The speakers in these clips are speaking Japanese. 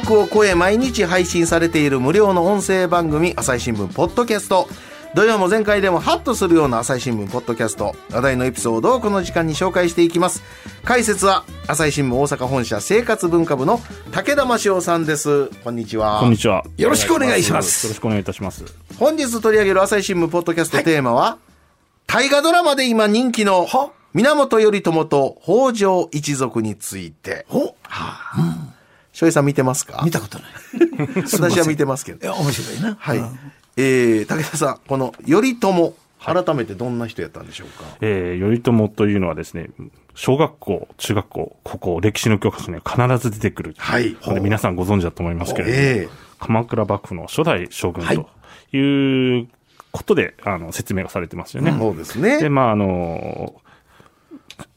枠を超え毎日配信されている無料の音声番組朝日新聞ポッドキャスト。土曜も前回でもハッとするような朝日新聞ポッドキャスト。話題のエピソードをこの時間に紹介していきます。解説は朝日新聞大阪本社生活文化部の武田真潮さんです。こんにちは。こんにちは。よろしくお願いしまよろすしくお願いいたします。本日取り上げる朝日新聞ポッドキャストテーマは、大河ドラマで今人気のは？源頼朝と北条一族について。ほ？翔平さん見てますか？見たことない。私は見てますけど。いや面白いな。はい。うん。えー、武田さん、この頼朝、改めてどんな人やったんでしょうか？えー、頼朝というのはですね、小学校、中学校、高校、歴史の教科書には必ず出てくる。はい。これ皆さんご存知だと思いますけれども、ええ。鎌倉幕府の初代将軍ということで、あの、説明がされてますよね。そうですね。で、まあ、あの、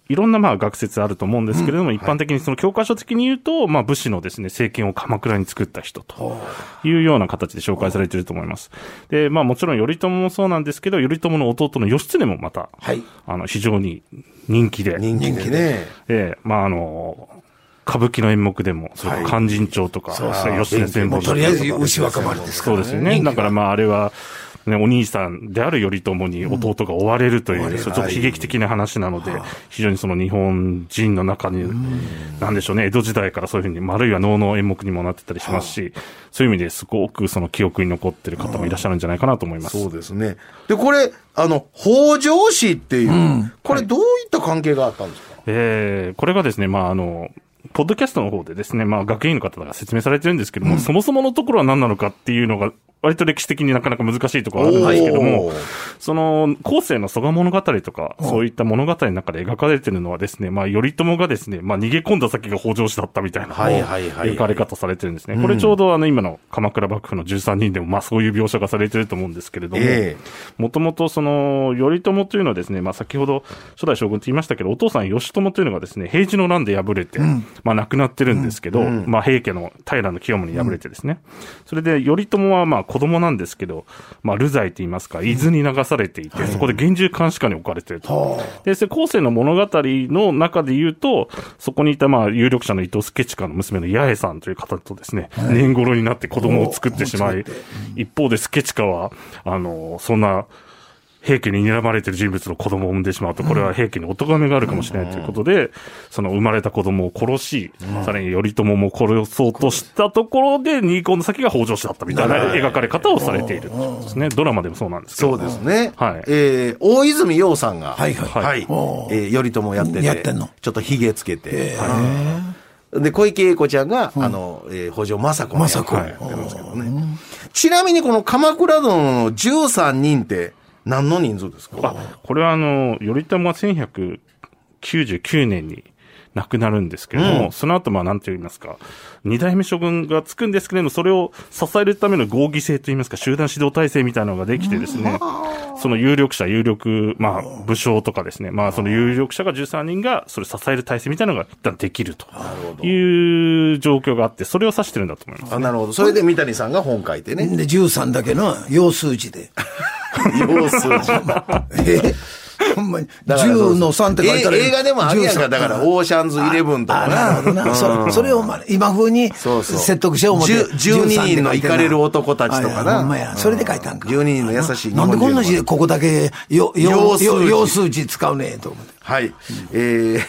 いろんなまあ学説あると思うんですけれども、一般的にその教科書的に言うと、まあ武士のですね、政権を鎌倉に作った人というような形で紹介されていると思います。で、まあもちろん頼朝もそうなんですけど、頼朝の弟の義経もまた、はい。あの、非常に人気で、人気でね。ええまああの、歌舞伎の演目でも、それ勧進帳とか、義経戦法とか。もうとりあえず牛若丸ですからそうですよね。だからまああれは、ね、お兄さんである頼朝に弟が追われるという、そうちょっと悲劇的な話なので、非常にその日本人の中に、なんでしょうね、江戸時代からそういうふうに、あるいは能の演目にもなってたりしますし、そういう意味ですごくその記憶に残ってる方もいらっしゃるんじゃないかなと思います。そうですね。で、これ、あの、北条氏っていう、これどういった関係があったんですか、えーこれがですね、まあ、あの、ポッドキャストの方でですね、まあ、学院の方が説明されてるんですけども、そもそものところは何なのかっていうのが、割と歴史的になかなか難しいところがあるんですけどもその、後世の蘇我物語とか、そういった物語の中で描かれてるのはですね、まあ、頼朝がですね、まあ、逃げ込んだ先が北条氏だったみたいな、はいはいはい。描かれ方されてるんですね。これちょうどあの、今の鎌倉幕府の13人でも、まあ、そういう描写がされてると思うんですけれども、えもともとその、頼朝というのはですね、まあ先ほど初代将軍と言いましたけど、お父さん義朝というのがですね、平治の乱で敗れて、まあ亡くなってるんですけど、まあ平家の平清盛に敗れてですね、それで頼朝はまあ子供なんですけど、まあ流罪と言いますか、伊豆に流されていて、そこで厳重監視下に置かれていると。で、それ後世の物語の中で言うと、そこにいたまあ有力者の伊藤助親の娘の八重さんという方とですね、年頃になって子供を作ってしまい、一方で助親は、あの、そんな、平家に睨まれている人物の子供を産んでしまうと、これは平家にお咎めがあるかもしれないということで、その生まれた子供を殺し、さらに頼朝も殺そうとしたところで、逃げ込んだ先が北条氏だったみたいな描かれ方をされている。ん。ですね。ドラマでもそうなんですけど。そうですね。はい。えー、大泉洋さんが、はいはい。はい。えー、頼朝やってて、やってんの。ちょっと髭つけて、で、小池栄子ちゃんが、あの、えー、北条政子の役政子やってるんですけどね。ちなみにこの鎌倉殿の13人って何の人数ですか？あ、これはあの、頼朝は1199年に亡くなるんですけれども、その後、まあ、なんて言いますか、二代目将軍がつくんですけれども、それを支えるための合議制と言いますか、集団指導体制みたいなのができてですね、その有力者、有力、まあ、武将とかですね、まあ、その有力者が13人が、それ支える体制みたいなのが一旦できるという状況があって、それを指してるんだと思います。あなるほど。それで三谷さんが本書いてね。で13だけの要数字で 要数字。え？ほんまにだからそう10の3って書いたらえ映画でもあるやんか。だから、オーシャンズイレブンとかあなるほどな。そそれをまあ今風に説得しよう思って。10 12人のイカれる男たちとかなほんまや。それで書いたんか。12人の優しい日なんでこんな字でここだけよ、要よ、よ、要数字使うねと思って。はい。えー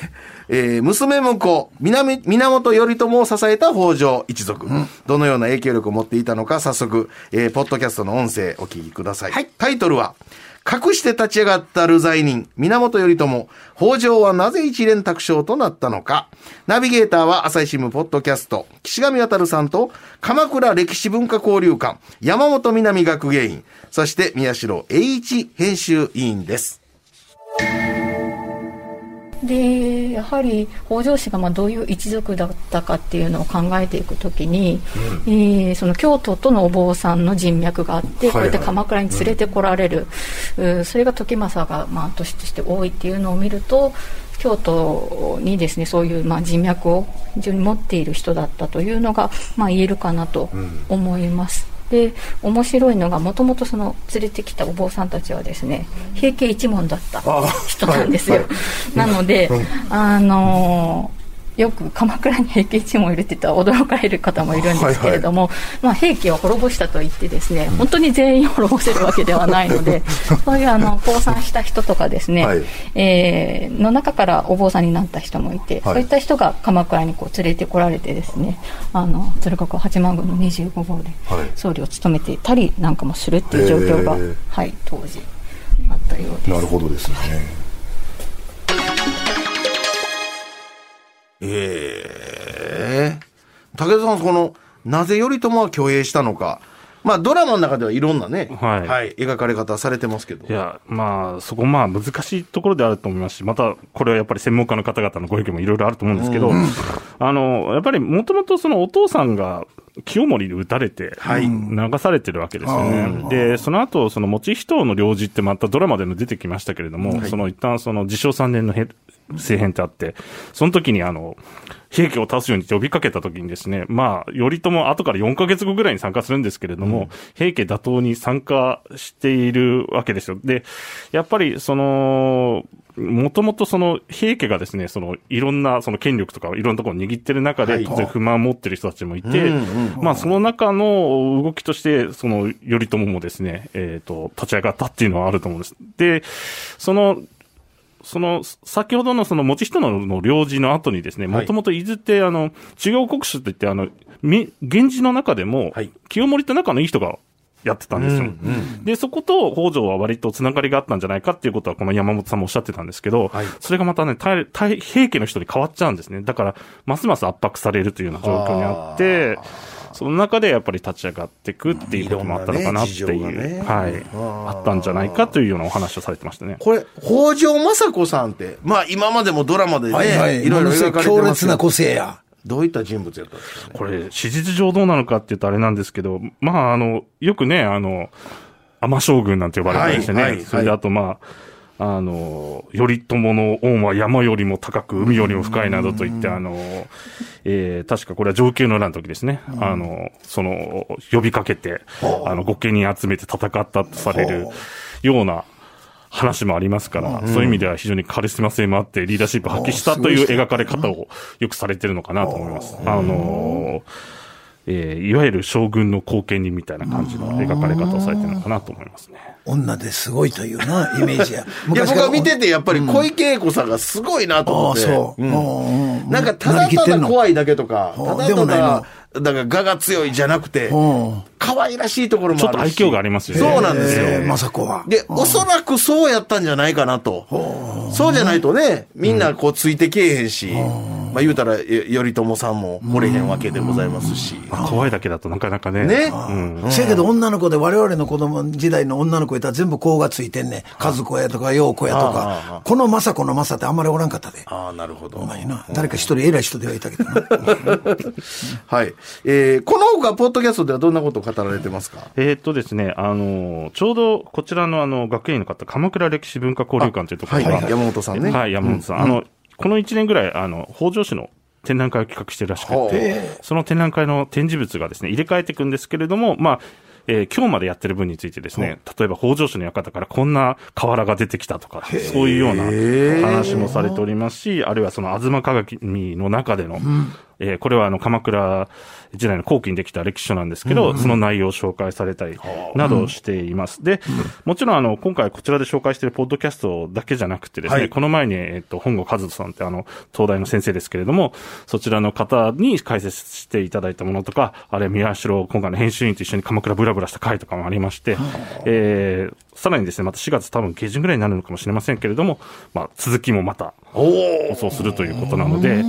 えー娘婿、南源頼朝を支えた北条一族、どのような影響力を持っていたのか、早速、えーポッドキャストの音声お聞きください。はいタイトルは、隠して立ち上がった流罪人、源頼朝、北条はなぜ一連卓章となったのか。ナビゲーターは朝日新聞ポッドキャスト、岸上渉さんと、鎌倉歴史文化交流館、山本南学芸員、そして宮代栄一編集委員です。でやはり北条氏がまあどういう一族だったかっていうのを考えていくときに、えーその京都とのお坊さんの人脈があって、こうやって鎌倉に連れてこられる、うそれが時政がまあ都市として多いっていうのを見ると京都にですねそういうまあ人脈を非常に持っている人だったというのがまあ言えるかなと思います。で面白いのがもともとその連れてきたお坊さんたちはですね平家一門だった人なんですよ、なので、あのーよく鎌倉に平家一門いるって言ったら驚かれる方もいるんですけれども、まあ、平家を滅ぼしたと言ってですね、本当に全員滅ぼせるわけではないのでそういうあの 降参した人とかですね、はい。えーの中からお坊さんになった人もいて、はい。そういった人が鎌倉にこう連れてこられてですねあの鶴岡八幡宮の25号ではい。僧侶を務めていたりなんかもするっていう状況が、へー。はい、当時あったようです。なるほどですね。ええ武田さん、この、なぜ頼朝は挙兵したのか。まあ、ドラマの中ではいろんなね、はい。描かれ方されてますけど。いや、まあ、そこまあ難しいところであると思いますし、また、これはやっぱり専門家の方々のご意見もいろいろあると思うんですけど、あの、やっぱりもともとそのお父さんが清盛に撃たれて、はい。流されてるわけですよね。で、その後、その持人の領事ってまたドラマでも出てきましたけれども、その一旦その自称3年のへ政変ってあって、その時にあの、平家を倒すように呼びかけた時にですね、まあ、頼朝後から4ヶ月後ぐらいに参加するんですけれども、平家打倒に参加しているわけですよ。で、やっぱりその、もともとその平家がですね、そのいろんなその権力とかいろんなところを握ってる中はいで、当然不満を持ってる人たちもいて、うんまあその中の動きとして、その頼朝もですね、えっ、と、立ち上がったっていうのはあると思うんです。で、その、その、先ほどのその持ち人のの領事の後にですね、はい。もともと伊豆ってあの、中央国主って言ってあの、み源氏の中でもはい、清盛って仲のいい人がやってたんですよ。で、そこと北条は割とつながりがあったんじゃないかっていうことは、この山本さんもおっしゃってたんですけど、はい。それがまたね、大大平家の人に変わっちゃうんですね。だから、ますます圧迫されるというような状況にあって、その中でやっぱり立ち上がっていくっていうこともあったのかなっていう、ねねはい、あったんじゃないかというようなお話をされてましたね。これ、北条政子さんって、まあ今までもドラマでね、はいはい。いろいろ描かれて強烈な個性や。どういった人物やったんですかね。これ、史実上どうなのかって言うとあれなんですけど、まあ、あの、よくね、あの、天将軍なんて呼ばれたりしてね、はいはいそれであと、まあ、あの、頼朝の恩は山よりも高く、海よりも深いなどと言って、あの、えー確かこれは上級の乱の時ですね、あの、その、呼びかけて、あ。の、御家人集めて戦ったとされるような、話もありますから、そういう意味では非常にカリスマ性もあって、リーダーシップを発揮したという描かれ方をよくされてるのかなと思います。あのえーいわゆる将軍の後見人みたいな感じの描かれ方をされてるのかなと思いますね。女ですごいというな、イメージや。いや、僕は見てて、やっぱり小池栄子さんがすごいなと思って。ああそうんうんうんなんか、ただただ怖いだけとか、あただただの、だから、我が強いじゃなくてうん、可愛らしいところもあるし。ちょっと愛嬌がありますよねそうなんですよ。えー政子は。で、おそらくそうやったんじゃないかなと。そうじゃないとね、みんなこうついてけえへんし、まあ言うたら、え頼朝さんも漏れへんわけでございますし。可愛いだけだとなかなかね。ねうん。せやけど女の子で我々の子供時代の女の子いたら全部子がついてんねん。和子やとか陽子やとか。この政子の政ってあんまりおらんかったで。ああ、なるほど。お前な。誰か一人偉い人ではいたけどな。はい。えー、この他、ポッドキャストではどんなことを語られてますか？えーっとですね、あの、ちょうどこちらのあの、学園員の方、鎌倉歴史文化交流館というところが、はいはい山本さんねはい、山本さん。あの、この1年ぐらい、あの、北条市の展覧会を企画してるらしくほて、その展覧会の展示物がですね、入れ替えていくんですけれども、まあ、えー今日までやってる分についてですね、例えば北条氏の館からこんな瓦が出てきたとか、そういうような話もされておりますし、あるいはその吾妻鏡の中での、えーこれはあの鎌倉時代の後期にできた歴史書なんですけど、その内容を紹介されたりなどしています。で、もちろんあの、今回こちらで紹介しているポッドキャストだけじゃなくてですね、はい。この前に、えっと、本郷和人さんってあの、東大の先生ですけれども、そちらの方に解説していただいたものとか、あれ、宮代、今回の編集員と一緒に鎌倉ブラブラした回とかもありまして、えー、さらにですね、また4月多分下旬ぐらいになるのかもしれませんけれども、まあ、続きもまた、放送するということなので、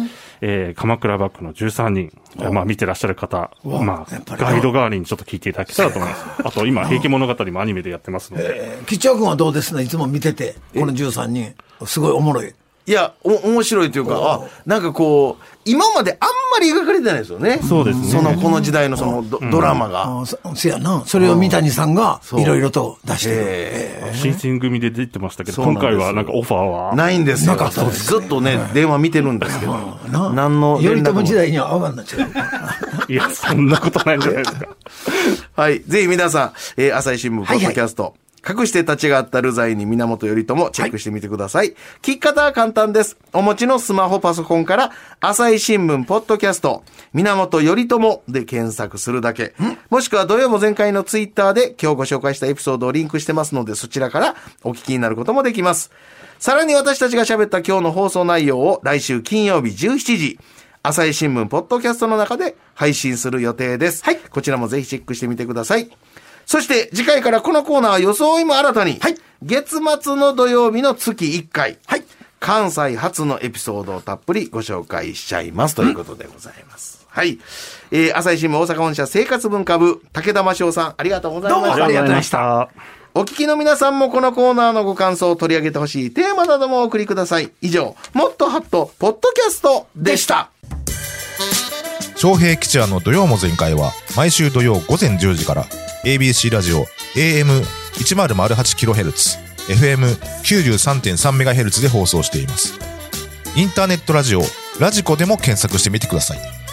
えー、鎌倉幕府の13人、まあ見てらっしゃる方、まあ、ガイド代わりにちょっと聞いていただけたらと思います。あと今、平家物語もアニメでやってますので、吉兆君はどうですね？いつも見てて。この13人。すごいおもろい。いや、お、面白いというか、あ、なんかこう、今まであんまり描かれてないですよね。そうですねその、この時代のそのド,、ドラマが。せやな。それを三谷さんがいろいろと出してる。え新選組で出てましたけど、今回はなんかオファーーは？ないんですよ。なかったですずっとね、電話見てるんですけど。な何の。頼朝時代には合わんなっちゃう。いや、そんなことないんじゃないですか。はい。ぜひ皆さん、えー朝日新聞ポッドキャスト、隠して立ちがあった流罪に源頼朝チェックしてみてください。聞き方は簡単です。お持ちのスマホパソコンから、朝日新聞ポッドキャスト、源頼朝で検索するだけ。もしくは土曜も前回のツイッターで今日ご紹介したエピソードをリンクしてますので、そちらからお聞きになることもできます。さらに私たちが喋った今日の放送内容を来週金曜日17時、朝日新聞ポッドキャストの中で配信する予定です。はい。こちらもぜひチェックしてみてください。そして次回からこのコーナーは装いも新たに、はい月末の土曜日の月1回、はい。関西初のエピソードをたっぷりご紹介しちゃいますということでございます。はい。えー、朝日新聞大阪本社生活文化部、武田真翔さん、ありがとうございました。どうもありがとうございました。お聞きの皆さんもこのコーナーのご感想を取り上げてほしいテーマなどもお送りください。以上、もっとハット、ポッドキャストでした。昌平吉也の土曜も全開は毎週土曜午前10時から ABC ラジオ AM1008kHz FM93.3MHz で放送しています。インターネットラジオラジコでも検索してみてください。